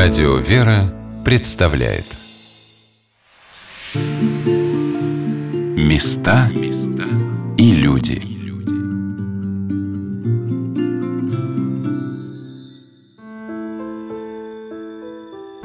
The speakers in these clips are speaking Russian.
Радио «Вера» представляет Места и люди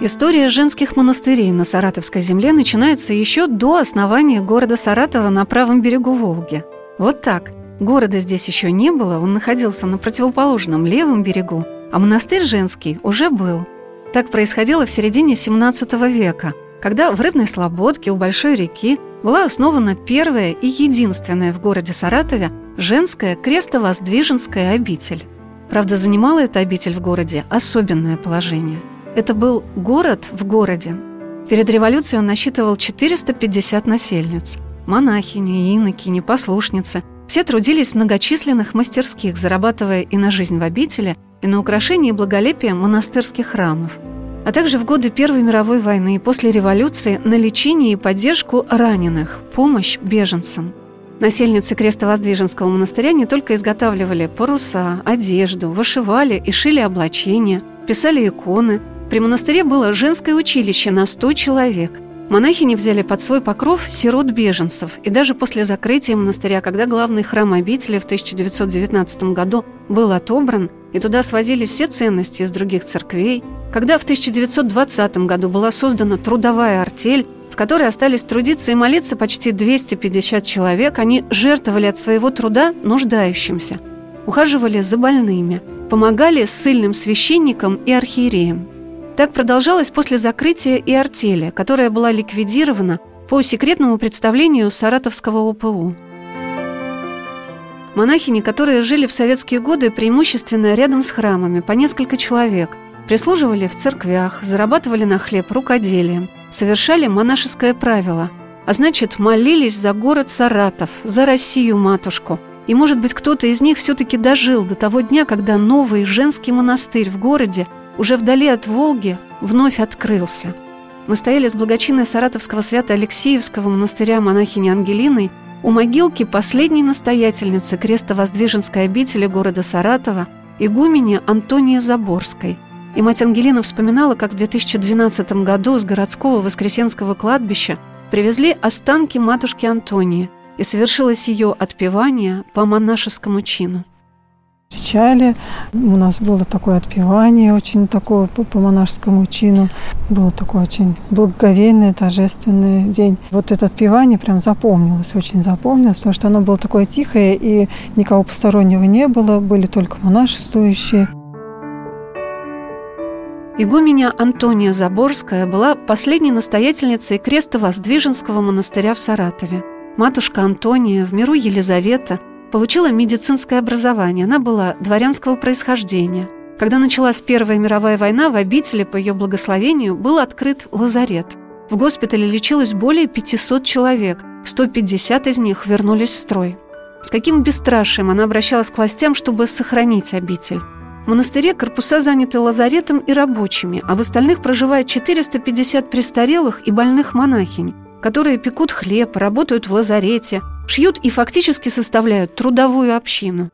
История женских монастырей на Саратовской земле начинается еще до основания города Саратова на правом берегу Волги. Вот так. Города здесь еще не было, он находился на противоположном левом берегу, а монастырь женский уже был – так происходило в середине XVII века, когда в Рыбной Слободке у Большой реки была основана первая и единственная в городе Саратове женская крестовоздвиженская обитель. Правда, занимала эта обитель в городе особенное положение. Это был город в городе. Перед революцией он насчитывал 450 насельниц. Монахини, инокини, послушницы. Все трудились в многочисленных мастерских, зарабатывая и на жизнь в обители, и на украшение и благолепие монастырских храмов, а также в годы Первой мировой войны и после революции на лечение и поддержку раненых, помощь беженцам. Насельницы Крестовоздвиженского монастыря не только изготавливали паруса, одежду, вышивали и шили облачения, писали иконы. При монастыре было женское училище на 100 человек. Монахини взяли под свой покров сирот-беженцев, и даже после закрытия монастыря, когда главный храм обители в 1919 году был отобран, и туда свозились все ценности из других церквей, когда в 1920 году была создана трудовая артель, в которой остались трудиться и молиться почти 250 человек, они жертвовали от своего труда нуждающимся, ухаживали за больными, помогали ссыльным священникам и архиереям. Так продолжалось после закрытия и артели, которая была ликвидирована по секретному представлению Саратовского ОПУ. Монахини, которые жили в советские годы преимущественно рядом с храмами, по несколько человек, прислуживали в церквях, зарабатывали на хлеб рукоделием, совершали монашеское правило, а значит, молились за город Саратов, за Россию-матушку. И, может быть, кто-то из них все-таки дожил до того дня, когда новый женский монастырь в городе, уже вдали от Волги, вновь открылся. Мы стояли с благочинной Саратовского свято-Алексеевского монастыря монахини Ангелиной у могилки последней настоятельницы крестовоздвиженской обители города Саратова, игумени Антонии Заборской. И мать Ангелина вспоминала, как в 2012 году с городского Воскресенского кладбища привезли останки матушки Антонии, и совершилось ее отпевание по монашескому чину встречали. У нас было такое отпевание, очень такое по, по монашескому чину. Был такой очень благоговейный, торжественный день. Вот это отпевание прям запомнилось, очень запомнилось, потому что оно было такое тихое, и никого постороннего не было, были только монашествующие. Игуменя Антония Заборская была последней настоятельницей Крестово-Воздвиженского монастыря в Саратове. Матушка Антония, в миру Елизавета – получила медицинское образование. Она была дворянского происхождения. Когда началась Первая мировая война, в обители по ее благословению был открыт лазарет. В госпитале лечилось более 500 человек, 150 из них вернулись в строй. С каким бесстрашием она обращалась к властям, чтобы сохранить обитель. В монастыре корпуса заняты лазаретом и рабочими, а в остальных проживает 450 престарелых и больных монахинь, которые пекут хлеб, работают в лазарете, шьют и фактически составляют трудовую общину.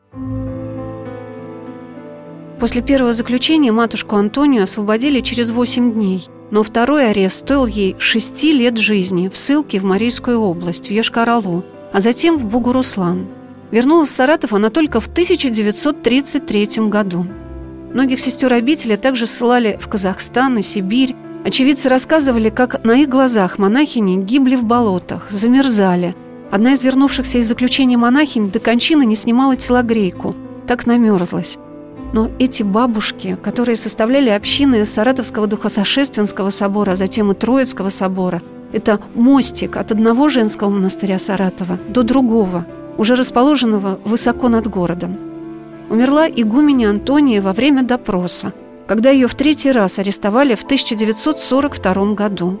После первого заключения матушку Антонию освободили через 8 дней, но второй арест стоил ей 6 лет жизни в ссылке в Марийскую область, в Ешкаралу, а затем в Бугуруслан. Вернулась в Саратов она только в 1933 году. Многих сестер обители также ссылали в Казахстан и Сибирь. Очевидцы рассказывали, как на их глазах монахини гибли в болотах, замерзали – Одна из вернувшихся из заключения монахинь до кончины не снимала телогрейку, так намерзлась. Но эти бабушки, которые составляли общины Саратовского Духосошественского собора, а затем и Троицкого собора, это мостик от одного женского монастыря Саратова до другого, уже расположенного высоко над городом. Умерла игуменя Антония во время допроса, когда ее в третий раз арестовали в 1942 году.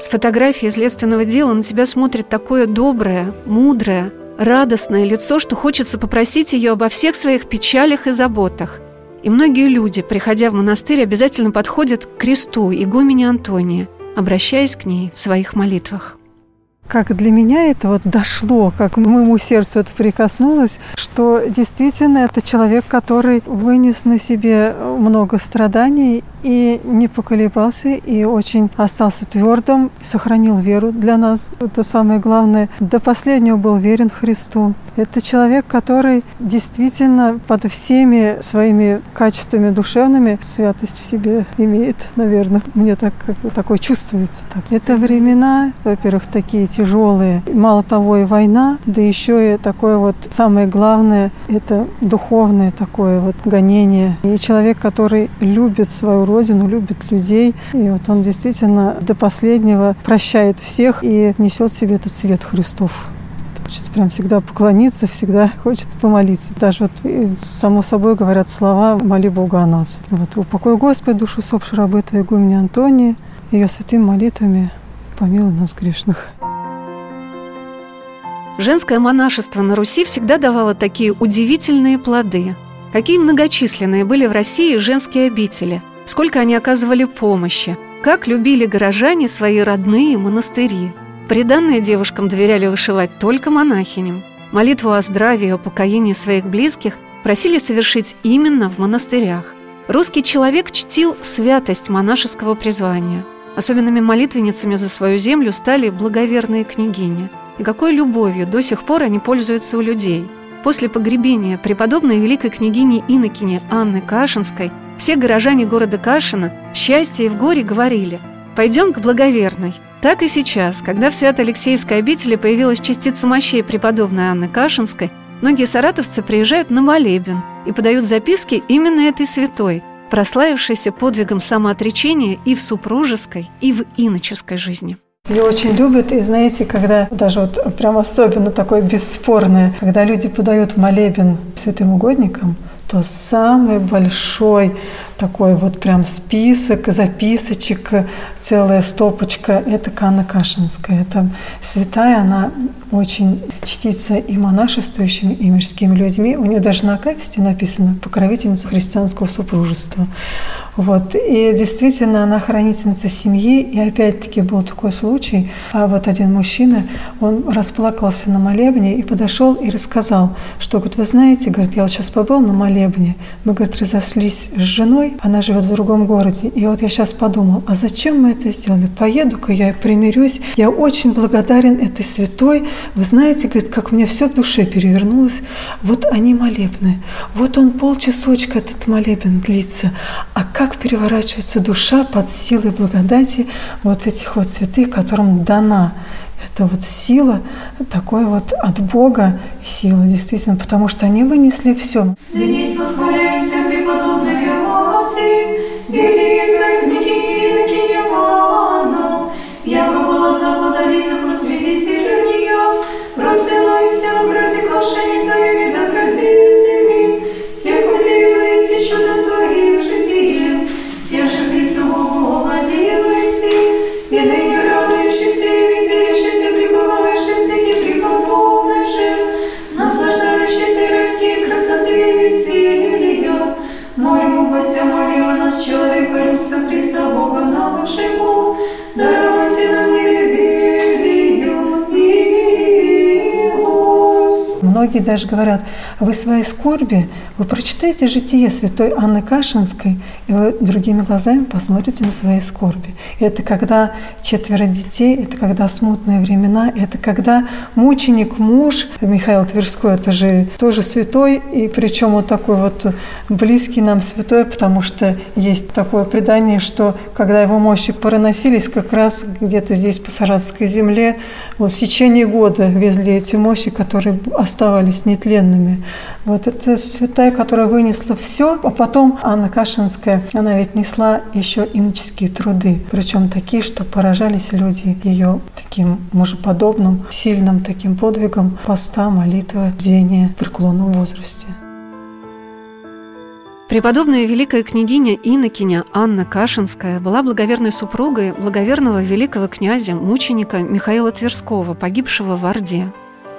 С фотографии следственного дела на тебя смотрит такое доброе, мудрое, радостное лицо, что хочется попросить ее обо всех своих печалях и заботах. И многие люди, приходя в монастырь, обязательно подходят к кресту игумени Антония, обращаясь к ней в своих молитвах как для меня это вот дошло, как моему сердцу это прикоснулось, что действительно это человек, который вынес на себе много страданий и не поколебался, и очень остался твердым, сохранил веру для нас. Это самое главное. До последнего был верен Христу. Это человек, который действительно под всеми своими качествами душевными святость в себе имеет, наверное. Мне так такое чувствуется. Так. Это времена, во-первых, такие тяжелые. Мало того, и война, да еще и такое вот самое главное, это духовное такое вот гонение. И человек, который любит свою родину, любит людей, и вот он действительно до последнего прощает всех и несет в себе этот свет Христов. Хочется прям всегда поклониться, всегда хочется помолиться. Даже вот само собой говорят слова «Моли Бога о нас». Вот «Упокой Господи душу усопшей рабы Твоей Гумени Антонии, ее святыми молитвами помилуй нас грешных». Женское монашество на Руси всегда давало такие удивительные плоды. Какие многочисленные были в России женские обители, сколько они оказывали помощи, как любили горожане свои родные монастыри. Приданные девушкам доверяли вышивать только монахиням. Молитву о здравии и о покоении своих близких просили совершить именно в монастырях. Русский человек чтил святость монашеского призвания. Особенными молитвенницами за свою землю стали благоверные княгини – и какой любовью до сих пор они пользуются у людей. После погребения преподобной великой княгини Инокини Анны Кашинской все горожане города Кашина в счастье и в горе говорили «Пойдем к благоверной». Так и сейчас, когда в Свято-Алексеевской обители появилась частица мощей преподобной Анны Кашинской, многие саратовцы приезжают на молебен и подают записки именно этой святой, прославившейся подвигом самоотречения и в супружеской, и в иноческой жизни. Ее очень любят, и знаете, когда даже вот прям особенно такое бесспорное, когда люди подают молебен святым угодникам, то самый большой такой вот прям список, записочек, целая стопочка – это Канна Кашинская. Это святая, она очень чтится и монашествующими, и мирскими людьми. У нее даже на акафисте написано «покровительница христианского супружества». Вот. И действительно, она хранительница семьи. И опять-таки был такой случай. А вот один мужчина, он расплакался на молебне и подошел и рассказал, что, говорит, вы знаете, говорит, я вот сейчас побыл на молебне, мы, говорит, разошлись с женой, она живет в другом городе. И вот я сейчас подумал, а зачем мы это сделали? Поеду-ка я примирюсь. Я очень благодарен этой святой. Вы знаете, говорит, как мне все в душе перевернулось. Вот они молебны. Вот он полчасочка этот молебен длится. А как переворачивается душа под силой благодати вот этих вот святых, которым дана это вот сила, такой вот от Бога сила, действительно, потому что они вынесли все. Преподобная balsīm, gidīt. Многие даже говорят, вы своей скорби, вы прочитайте житие святой Анны Кашинской, и вы другими глазами посмотрите на свои скорби. Это когда четверо детей, это когда смутные времена, это когда мученик муж, Михаил Тверской, это же тоже святой, и причем вот такой вот близкий нам святой, потому что есть такое предание, что когда его мощи проносились как раз где-то здесь по Саратовской земле, вот в течение года везли эти мощи, которые оставались нетленными. Вот это святая, которая вынесла все, а потом Анна Кашинская, она ведь несла еще иноческие труды, причем такие, что поражались люди ее таким мужеподобным, сильным таким подвигом поста, молитвы, бдения в преклонном возрасте. Преподобная великая княгиня Инокиня Анна Кашинская была благоверной супругой благоверного великого князя, мученика Михаила Тверского, погибшего в Орде.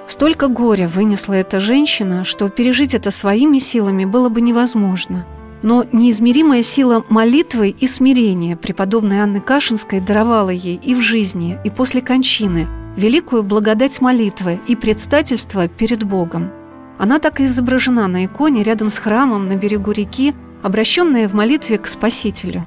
Столько горя вынесла эта женщина, что пережить это своими силами было бы невозможно. Но неизмеримая сила молитвы и смирения преподобной Анны Кашинской даровала ей и в жизни, и после кончины великую благодать молитвы и предстательства перед Богом. Она так и изображена на иконе рядом с храмом на берегу реки, обращенная в молитве к Спасителю.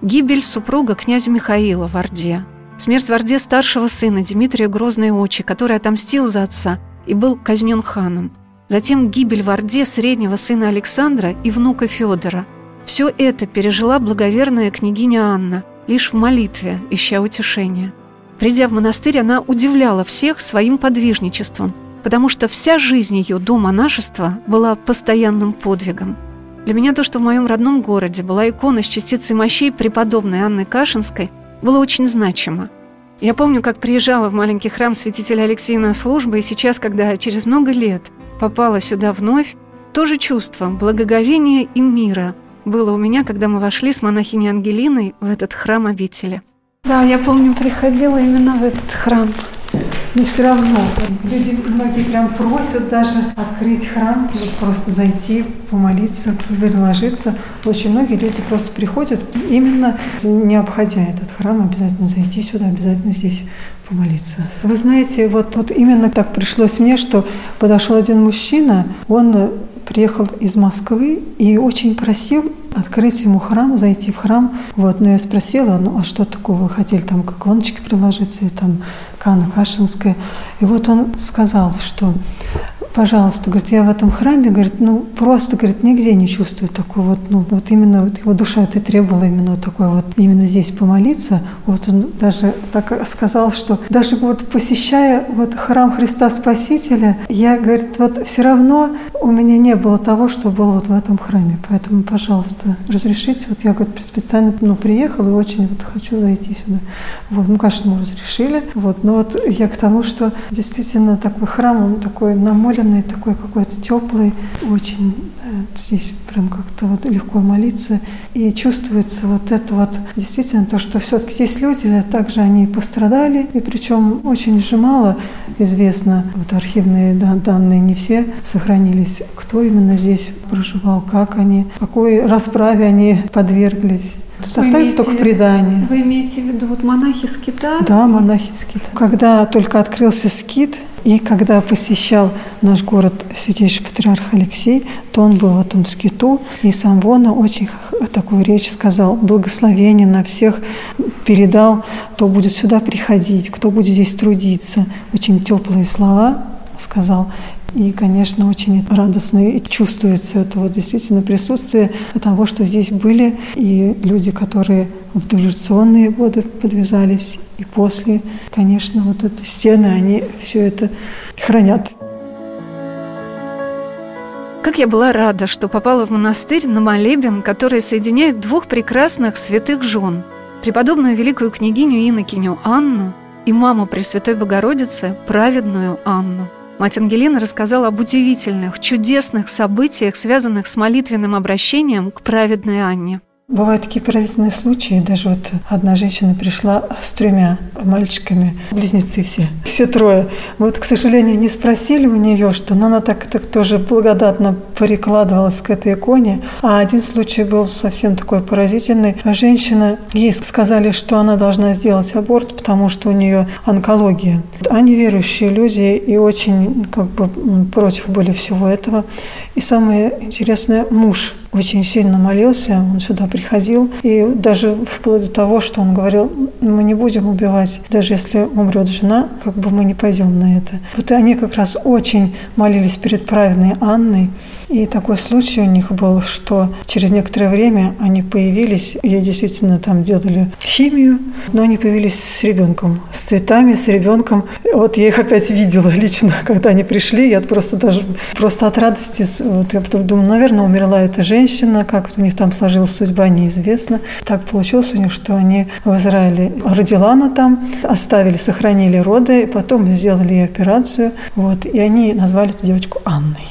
гибель супруга князя Михаила в Орде, смерть в Орде старшего сына Дмитрия Грозной Очи, который отомстил за отца и был казнен ханом, затем гибель в Орде среднего сына Александра и внука Федора. Все это пережила благоверная княгиня Анна, лишь в молитве, ища утешения. Придя в монастырь, она удивляла всех своим подвижничеством, потому что вся жизнь ее до монашества была постоянным подвигом. Для меня то, что в моем родном городе была икона с частицей мощей преподобной Анны Кашинской, было очень значимо. Я помню, как приезжала в маленький храм святителя Алексея на службу, и сейчас, когда через много лет попала сюда вновь, то же чувство благоговения и мира было у меня, когда мы вошли с монахиней Ангелиной в этот храм обители. Да, я помню, приходила именно в этот храм. Но все равно люди многие прям просят даже открыть храм, просто зайти, помолиться, приложиться. Очень многие люди просто приходят, именно не обходя этот храм, обязательно зайти сюда, обязательно здесь помолиться. Вы знаете, вот, вот именно так пришлось мне, что подошел один мужчина, он приехал из Москвы и очень просил открыть ему храм, зайти в храм. Вот, но я спросила, ну а что такого вы хотели, там к иконочке приложиться, и там Кана Кашинская. И вот он сказал, что пожалуйста, говорит, я в этом храме, говорит, ну просто, говорит, нигде не чувствую такой вот, ну вот именно вот его душа это требовала именно вот такой вот, именно здесь помолиться. Вот он даже так сказал, что даже вот посещая вот храм Христа Спасителя, я, говорит, вот все равно у меня не было того, что было вот в этом храме. Поэтому, пожалуйста, разрешите. Вот я, говорит, специально ну, приехала и очень вот хочу зайти сюда. Вот, ну, конечно, мы разрешили. Вот, но вот я к тому, что действительно такой храм, он такой намоленный душевный, такой какой-то теплый, очень здесь прям как-то вот легко молиться. И чувствуется вот это вот действительно то, что все-таки здесь люди, а также они пострадали, и причем очень же мало известно, вот архивные данные не все сохранились, кто именно здесь проживал, как они, какой расправе они подверглись. Вы Остались только предания. Вы имеете в виду вот монахи скита? Да, монахи скита. Когда только открылся скит, и когда посещал наш город святейший патриарх Алексей, то он был в этом скиту, и сам Вона очень такую речь сказал, благословение на всех передал, кто будет сюда приходить, кто будет здесь трудиться. Очень теплые слова сказал. И, конечно, очень радостно и чувствуется это вот действительно присутствие того, что здесь были и люди, которые в дореволюционные годы подвязались, и после, конечно, вот эти стены, они все это хранят. Как я была рада, что попала в монастырь на молебен, который соединяет двух прекрасных святых жен, преподобную великую княгиню Инокиню Анну и маму Пресвятой Богородицы, праведную Анну. Мать Ангелина рассказала об удивительных, чудесных событиях, связанных с молитвенным обращением к праведной Анне. Бывают такие поразительные случаи. Даже вот одна женщина пришла с тремя мальчиками, близнецы все, все трое. Вот, к сожалению, не спросили у нее, что, но она так, так тоже благодатно перекладывалась к этой иконе. А один случай был совсем такой поразительный. Женщина, ей сказали, что она должна сделать аборт, потому что у нее онкология. Они верующие люди и очень как бы против были всего этого. И самое интересное, муж очень сильно молился, он сюда приходил, и даже вплоть до того, что он говорил, мы не будем убивать, даже если умрет жена, как бы мы не пойдем на это. Вот они как раз очень молились перед праведной Анной, и такой случай у них был, что через некоторое время они появились, ей действительно там делали химию, но они появились с ребенком, с цветами, с ребенком. Вот я их опять видела лично, когда они пришли, я просто даже просто от радости, вот я потом думаю, наверное, умерла эта женщина, как у них там сложилась судьба, неизвестно. Так получилось у них, что они в Израиле родила она там, оставили, сохранили роды, потом сделали ей операцию, вот, и они назвали эту девочку Анной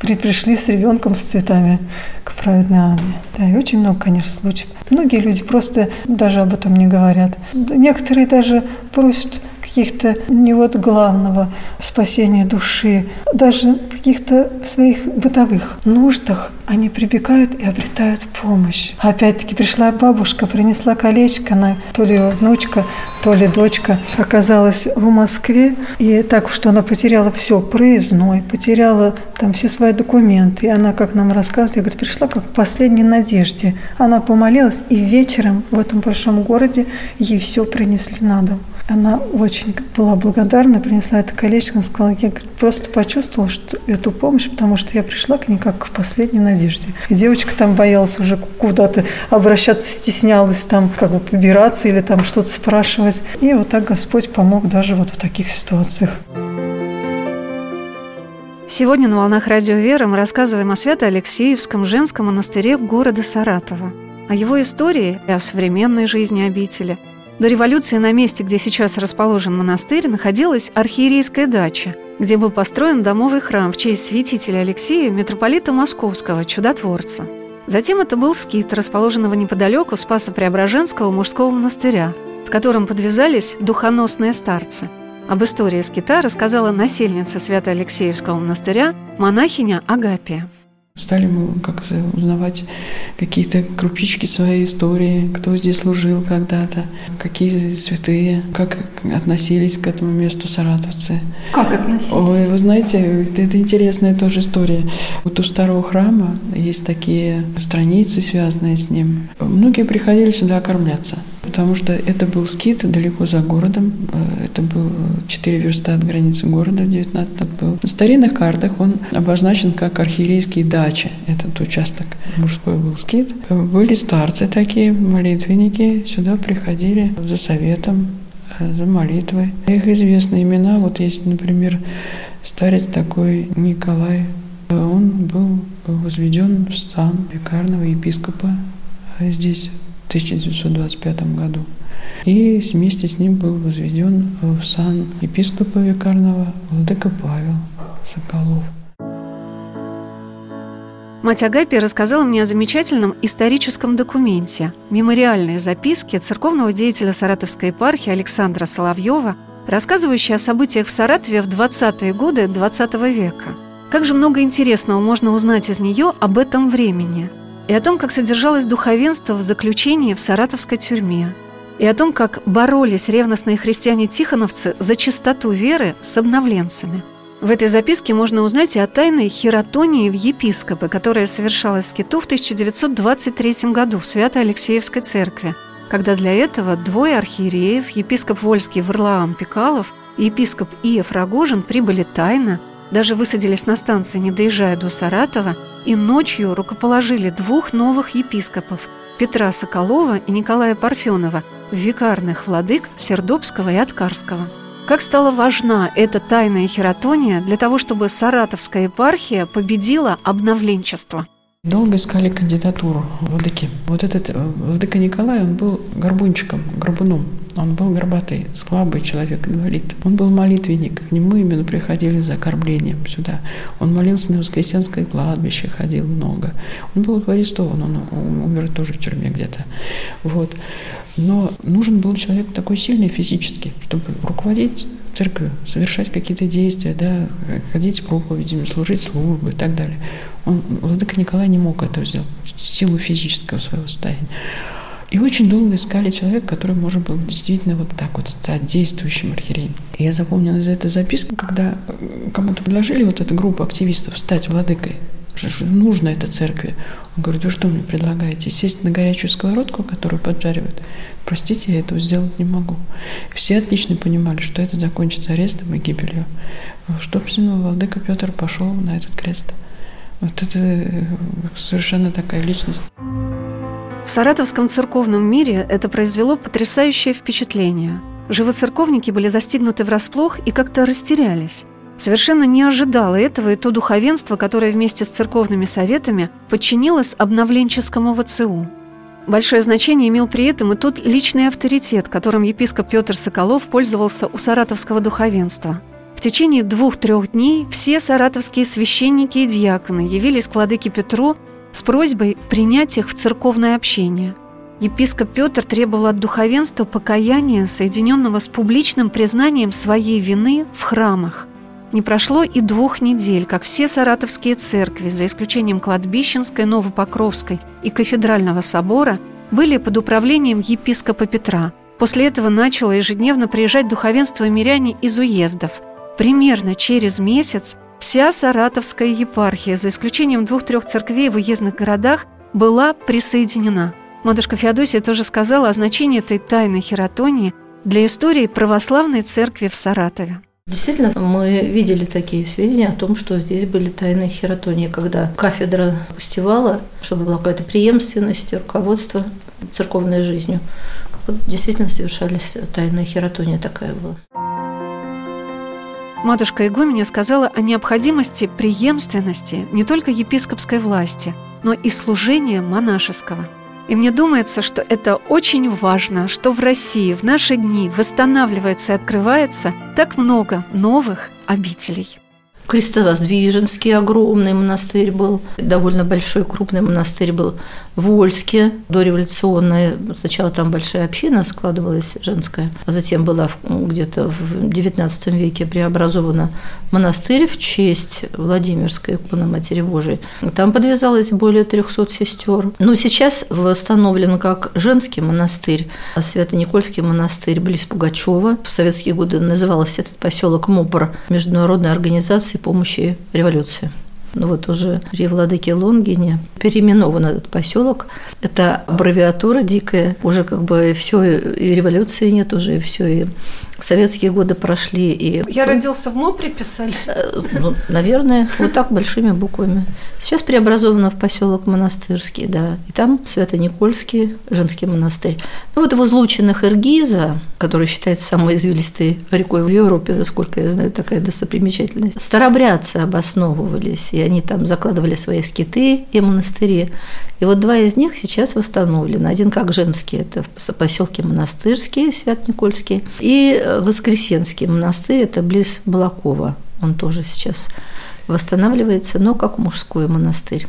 при, пришли с ребенком с цветами к праведной Анне. Да, и очень много, конечно, случаев. Многие люди просто даже об этом не говорят. Некоторые даже просят каких-то не вот главного спасения души, даже каких-то своих бытовых нуждах они прибегают и обретают помощь. Опять-таки пришла бабушка, принесла колечко, она то ли внучка, то ли дочка оказалась в Москве, и так, что она потеряла все, проездной, потеряла там все свои документы. И она, как нам рассказывает, я говорю, пришла как в последней надежде. Она помолилась, и вечером в этом большом городе ей все принесли на дом. Она очень была благодарна, принесла это колечко, она сказала, я просто почувствовала что эту помощь, потому что я пришла к ней как к последней надежде. И девочка там боялась уже куда-то обращаться, стеснялась там как бы побираться или там что-то спрашивать. И вот так Господь помог даже вот в таких ситуациях. Сегодня на «Волнах Радио Вера» мы рассказываем о Свято-Алексеевском женском монастыре города Саратова, о его истории и о современной жизни обители – до революции на месте, где сейчас расположен монастырь, находилась архиерейская дача, где был построен домовый храм в честь святителя Алексея, митрополита Московского, чудотворца. Затем это был скит, расположенного неподалеку Спаса-Преображенского мужского монастыря, в котором подвязались духоносные старцы. Об истории скита рассказала насельница Свято-Алексеевского монастыря монахиня Агапия. Стали мы как-то узнавать какие-то крупички своей истории, кто здесь служил когда-то, какие святые, как относились к этому месту саратовцы. Как относились? Ой, вы знаете, это, это интересная тоже история. Вот у старого храма есть такие страницы, связанные с ним. Многие приходили сюда окормляться потому что это был скит далеко за городом. Э, это был 4 верста от границы города в 19 был. На старинных картах он обозначен как архиерейские дачи. Этот участок мужской был скит. Были старцы такие, молитвенники, сюда приходили за советом, э, за молитвой. Их известные имена, вот есть, например, старец такой Николай. Он был возведен в сан викарного епископа здесь 1925 году. И вместе с ним был возведен в сан епископа викарного владыка Павел Соколов. Мать Агапия рассказала мне о замечательном историческом документе – мемориальной записке церковного деятеля Саратовской епархии Александра Соловьева, рассказывающей о событиях в Саратове в 20-е годы XX века. Как же много интересного можно узнать из нее об этом времени – и о том, как содержалось духовенство в заключении в саратовской тюрьме, и о том, как боролись ревностные христиане-тихоновцы за чистоту веры с обновленцами. В этой записке можно узнать и о тайной хератонии в епископы, которая совершалась в Киту в 1923 году в Свято-Алексеевской церкви, когда для этого двое архиереев, епископ Вольский Варлаам Пикалов и епископ Иев Рогожин прибыли тайно – даже высадились на станции, не доезжая до Саратова, и ночью рукоположили двух новых епископов – Петра Соколова и Николая Парфенова, викарных владык Сердобского и Откарского. Как стала важна эта тайная хератония для того, чтобы Саратовская епархия победила обновленчество – Долго искали кандидатуру владыки. Вот этот э, владыка Николай, он был горбунчиком, горбуном. Он был горбатый, слабый человек, инвалид. Он был молитвенник. К нему именно приходили за кормлением сюда. Он молился на воскресенское кладбище, ходил много. Он был арестован, он умер тоже в тюрьме где-то. Вот. Но нужен был человек такой сильный физически, чтобы руководить церковью, совершать какие-то действия, да, ходить с проповедями, служить службы и так далее. Он, Владыка Николай не мог этого сделать силу физического своего состояния. И очень долго искали человека, который может был действительно вот так вот стать действующим архиереем. И я запомнила из этой записки, когда кому-то предложили вот эту группу активистов стать владыкой, нужно это церкви. Он говорит, вы что мне предлагаете? Сесть на горячую сковородку, которую поджаривают? Простите, я этого сделать не могу. Все отлично понимали, что это закончится арестом и гибелью. Что почему владыка Петр пошел на этот крест? Вот это э, совершенно такая личность. В саратовском церковном мире это произвело потрясающее впечатление. Живоцерковники были застигнуты врасплох и как-то растерялись. Совершенно не ожидало этого и то духовенство, которое вместе с церковными советами подчинилось обновленческому ВЦУ. Большое значение имел при этом и тот личный авторитет, которым епископ Петр Соколов пользовался у саратовского духовенства. В течение двух-трех дней все саратовские священники и диаконы явились к владыке Петру с просьбой принять их в церковное общение. Епископ Петр требовал от духовенства покаяния, соединенного с публичным признанием своей вины в храмах – Не прошло и двух недель, как все саратовские церкви, за исключением кладбищенской, Новопокровской и кафедрального собора, были под управлением епископа Петра. После этого начало ежедневно приезжать духовенство миряне из уездов. Примерно через месяц вся саратовская епархия, за исключением двух-трех церквей в уездных городах, была присоединена. Матушка Феодосия тоже сказала о значении этой тайной хератонии для истории православной церкви в Саратове. Действительно, мы видели такие сведения о том, что здесь были тайные хератонии, когда кафедра пустевала, чтобы была какая-то преемственность руководства церковной жизнью. Вот действительно совершались тайные хератония такая была. Матушка Игуменя сказала о необходимости преемственности не только епископской власти, но и служения монашеского – и мне думается, что это очень важно, что в России в наши дни восстанавливается и открывается так много новых обителей. Крестовоздвиженский огромный монастырь был, довольно большой, крупный монастырь был в Вольске, дореволюционная. Сначала там большая община складывалась, женская, а затем была где-то в XIX веке преобразована монастырь в честь Владимирской иконы Матери Божией. Там подвязалось более 300 сестер. Но сейчас восстановлен как женский монастырь, Свято-Никольский монастырь близ Пугачева. В советские годы назывался этот поселок МОПР, Международная организация акции помощи революции. Ну вот уже при владыке Лонгине переименован этот поселок. Это аббревиатура дикая. Уже как бы все, и революции нет уже, и все, и советские годы прошли. И... Я родился в МОПРе, писали? Э, ну, наверное, вот так большими буквами. Сейчас преобразовано в поселок Монастырский, да. И там Свято-Никольский женский монастырь. Ну вот в излученных Иргиза, который считается самой извилистой рекой в Европе, насколько я знаю, такая достопримечательность, старобрядцы обосновывались, и они там закладывали свои скиты и монастыри. И вот два из них сейчас восстановлены. Один как женский, это в поселке Монастырский, Свят-Никольский, и Воскресенский монастырь, это близ Балакова. Он тоже сейчас восстанавливается, но как мужской монастырь.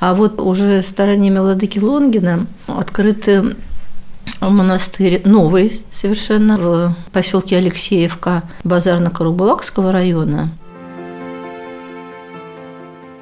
А вот уже стараниями владыки Лонгина открыты монастырь новый совершенно в поселке Алексеевка Базарно-Карабулакского района.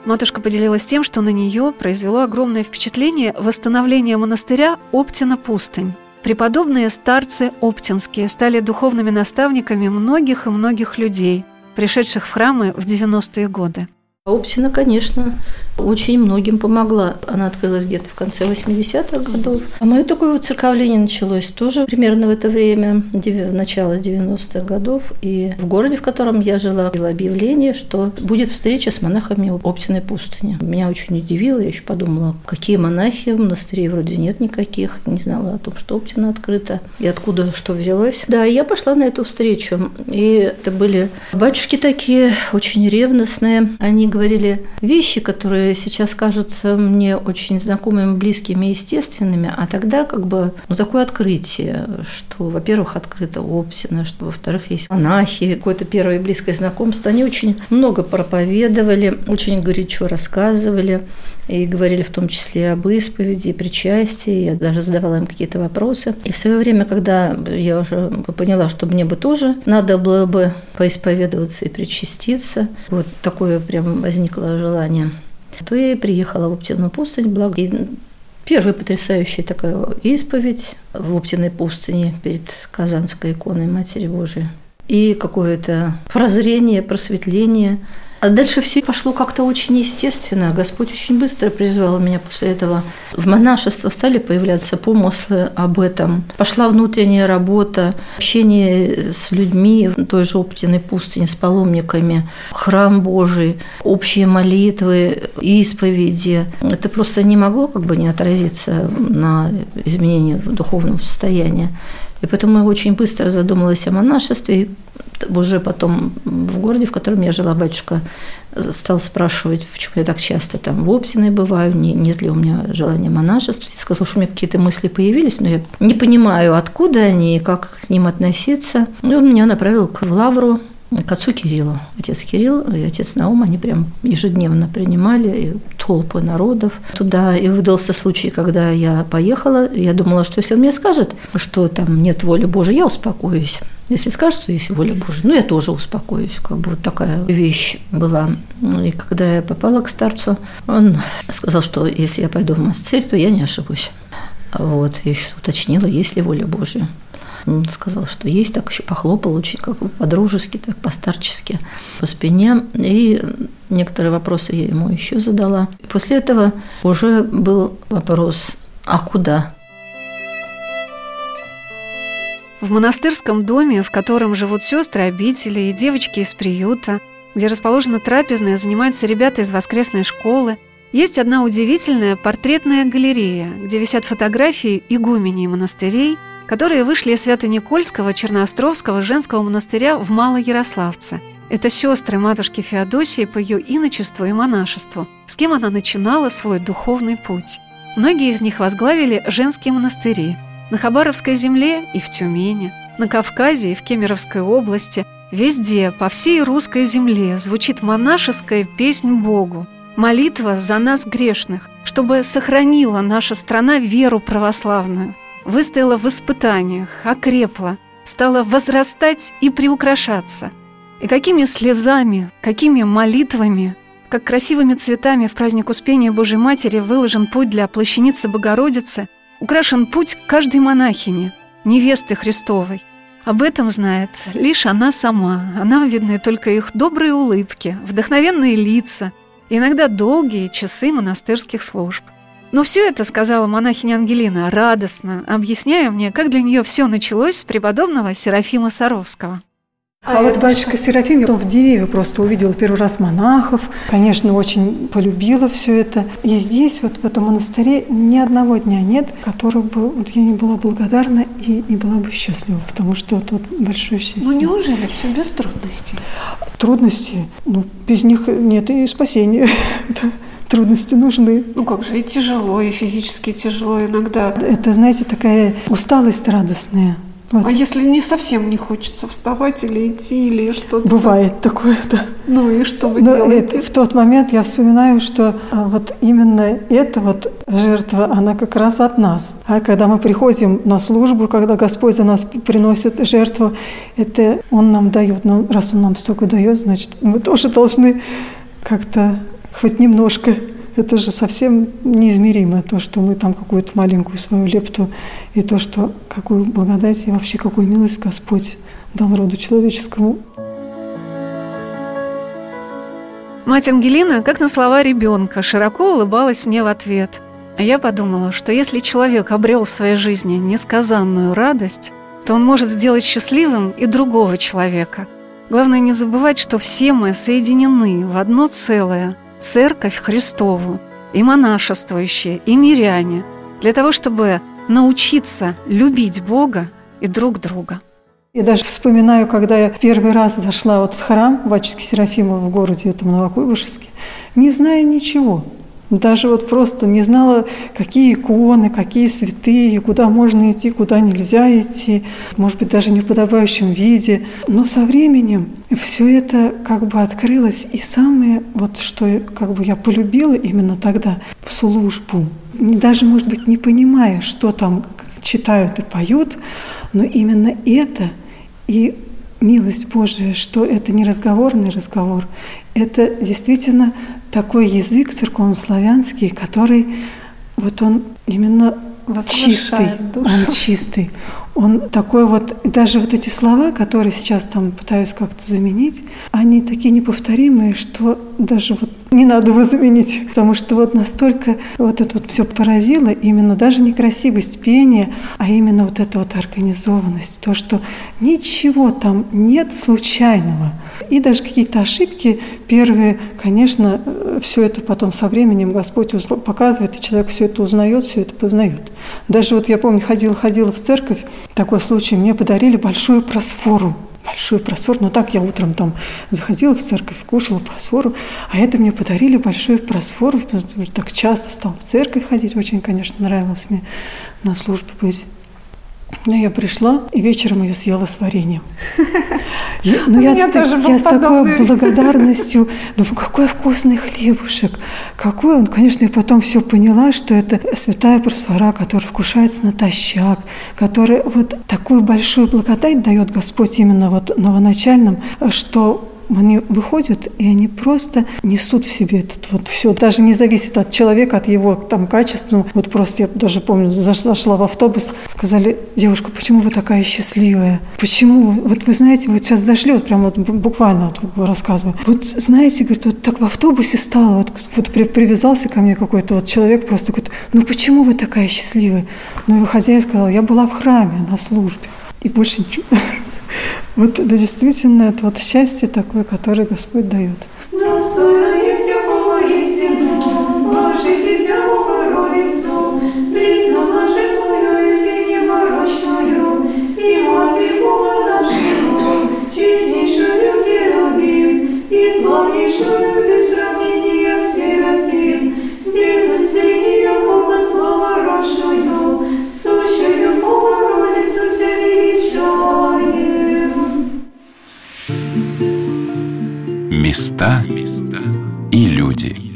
Матушка поделилась тем, что на нее произвело огромное впечатление восстановление монастыря Оптина-Пустынь. Преподобные старцы Оптинские стали духовными наставниками многих и многих людей, пришедших в храмы в 90-е годы. Оптина, конечно, очень многим помогла. Она открылась где-то в конце 80-х годов. А мое такое вот церковление началось тоже примерно в это время, начало 90-х годов. И в городе, в котором я жила, было объявление, что будет встреча с монахами Оптиной пустыни. Меня очень удивило. Я еще подумала, какие монахи в монастыре вроде нет никаких. Не знала о том, что Оптина открыта и откуда что взялось. Да, я пошла на эту встречу. И это были батюшки такие, очень ревностные. Они говорили вещи, которые которые сейчас кажутся мне очень знакомыми, близкими естественными, а тогда как бы ну, такое открытие, что, во-первых, открыто Оптина, что, во-вторых, есть монахи, какое-то первое близкое знакомство. Они очень много проповедовали, очень горячо рассказывали и говорили в том числе об исповеди, причастии. Я даже задавала им какие-то вопросы. И в свое время, когда я уже поняла, что мне бы тоже надо было бы поисповедоваться и причаститься, вот такое прям возникло желание то я и приехала в Оптину пустынь, благо и Первая потрясающая такая исповедь в Оптиной пустыне перед Казанской иконой Матери Божией. И какое-то прозрение, просветление – а дальше все пошло как-то очень естественно. Господь очень быстро призвал меня после этого. В монашество стали появляться помыслы об этом. Пошла внутренняя работа, общение с людьми в той же Оптиной пустыне, с паломниками, храм Божий, общие молитвы, исповеди. Это просто не могло как бы не отразиться на изменении духовного состояния. И поэтому я очень быстро задумалась о монашестве. И уже потом в городе, в котором я жила, батюшка стал спрашивать, почему я так часто там в Обсиной бываю, не, нет ли у меня желания монашества. Я сказала, что у меня какие-то мысли появились, но я не понимаю, откуда они и как к ним относиться. И он меня направил к Лавру, к отцу Кириллу. Отец Кирилл и отец Наум, они прям ежедневно принимали толпы народов туда. И выдался случай, когда я поехала, я думала, что если он мне скажет, что там нет воли Божией, я успокоюсь. Если скажут, что есть воля Божия, ну, я тоже успокоюсь. Как бы вот такая вещь была. И когда я попала к старцу, он сказал, что если я пойду в монастырь, то я не ошибусь. Вот, я еще уточнила, есть ли воля Божия. Он сказал, что есть, так еще похлопал очень как бы по-дружески, так по-старчески по спине. И некоторые вопросы я ему еще задала. После этого уже был вопрос, а куда? В монастырском доме, в котором живут сестры обители и девочки из приюта, где расположена трапезная, занимаются ребята из воскресной школы, есть одна удивительная портретная галерея, где висят фотографии игуменей монастырей, которые вышли из Свято-Никольского Черноостровского женского монастыря в Малоярославце. Это сестры матушки Феодосии по ее иночеству и монашеству, с кем она начинала свой духовный путь. Многие из них возглавили женские монастыри – на Хабаровской земле и в Тюмени, на Кавказе и в Кемеровской области, везде, по всей русской земле звучит монашеская песнь Богу, молитва за нас грешных, чтобы сохранила наша страна веру православную, выстояла в испытаниях, окрепла, стала возрастать и приукрашаться. И какими слезами, какими молитвами, как красивыми цветами в праздник Успения Божьей Матери выложен путь для плащаницы Богородицы – украшен путь каждой монахини, невесты Христовой. Об этом знает лишь она сама. Она видны только их добрые улыбки, вдохновенные лица, иногда долгие часы монастырских служб. Но все это сказала монахиня Ангелина радостно, объясняя мне, как для нее все началось с преподобного Серафима Саровского. А, а вот батюшка Серафим, он в Дивееве просто увидел первый раз монахов, конечно, очень полюбила все это. И здесь, вот в этом монастыре, ни одного дня нет, который бы вот я не была благодарна и не была бы счастлива, потому что тут большое счастье. Ну неужели все без трудностей? Трудности? Ну, без них нет и спасения. трудности нужны. Ну как же, и тяжело, и физически тяжело иногда. Это, знаете, такая усталость радостная. Вот. А если не совсем не хочется вставать или идти, или что-то? Бывает такое, да. Ну и что вы Но делаете? Это, в тот момент я вспоминаю, что а, вот именно эта вот жертва, она как раз от нас. А когда мы приходим на службу, когда Господь за нас приносит жертву, это Он нам дает. Но раз Он нам столько дает, значит, мы тоже должны как-то хоть немножко это же совсем неизмеримо, то, что мы там какую-то маленькую свою лепту, и то, что какую благодать и вообще какую милость Господь дал роду человеческому. Мать Ангелина, как на слова ребенка, широко улыбалась мне в ответ. А я подумала, что если человек обрел в своей жизни несказанную радость, то он может сделать счастливым и другого человека. Главное не забывать, что все мы соединены в одно целое – Церковь Христову, и монашествующие, и миряне, для того, чтобы научиться любить Бога и друг друга. Я даже вспоминаю, когда я первый раз зашла вот в храм Вачески Серафима в городе этом Новокуйбышевске, не зная ничего – даже вот просто не знала, какие иконы, какие святые, куда можно идти, куда нельзя идти, может быть, даже не в подобающем виде. Но со временем все это как бы открылось. И самое, вот что как бы я полюбила именно тогда, службу. Даже, может быть, не понимая, что там читают и поют, но именно это и милость Божия, что это не разговорный разговор, это действительно такой язык церковнославянский, который вот он именно чистый, душу. он чистый. Он такой вот, даже вот эти слова, которые сейчас там пытаюсь как-то заменить, они такие неповторимые, что даже вот не надо его заменить, потому что вот настолько вот это вот все поразило, именно даже не красивость пения, а именно вот эта вот организованность, то, что ничего там нет случайного. И даже какие-то ошибки первые, конечно, все это потом со временем Господь показывает, и человек все это узнает, все это познает. Даже вот я помню, ходила-ходила в церковь, такой случай, мне подарили большую просфору большую просфору. Но так я утром там заходила в церковь, кушала просфору, а это мне подарили потому что так часто стал в церковь ходить, очень, конечно, нравилось мне на службе быть. Но я пришла и вечером ее съела с вареньем. Я, ну, я, я, я с такой благодарностью думаю, какой вкусный хлебушек, какой он. Конечно, я потом все поняла, что это святая просфора, которая вкушается натощак, который вот такую большую благодать дает Господь именно вот новоначальным, что они выходят, и они просто несут в себе этот вот все. Даже не зависит от человека, от его там качества. Ну, вот просто я даже помню, зашла в автобус, сказали, девушка, почему вы такая счастливая? Почему? Вот вы знаете, вот сейчас зашли, вот прям вот буквально вот рассказываю. Вот знаете, говорит, вот так в автобусе стало, вот, вот привязался ко мне какой-то вот человек, просто говорит, ну почему вы такая счастливая? Ну выходя, я сказала, я была в храме на службе. И больше ничего. Вот это действительно это вот счастье такое, которое Господь дает. Достойно и славнейшую без сравнения Серафим, без истления Бога слава рожную, сущую Богородицу Тебя величаем. Места и люди.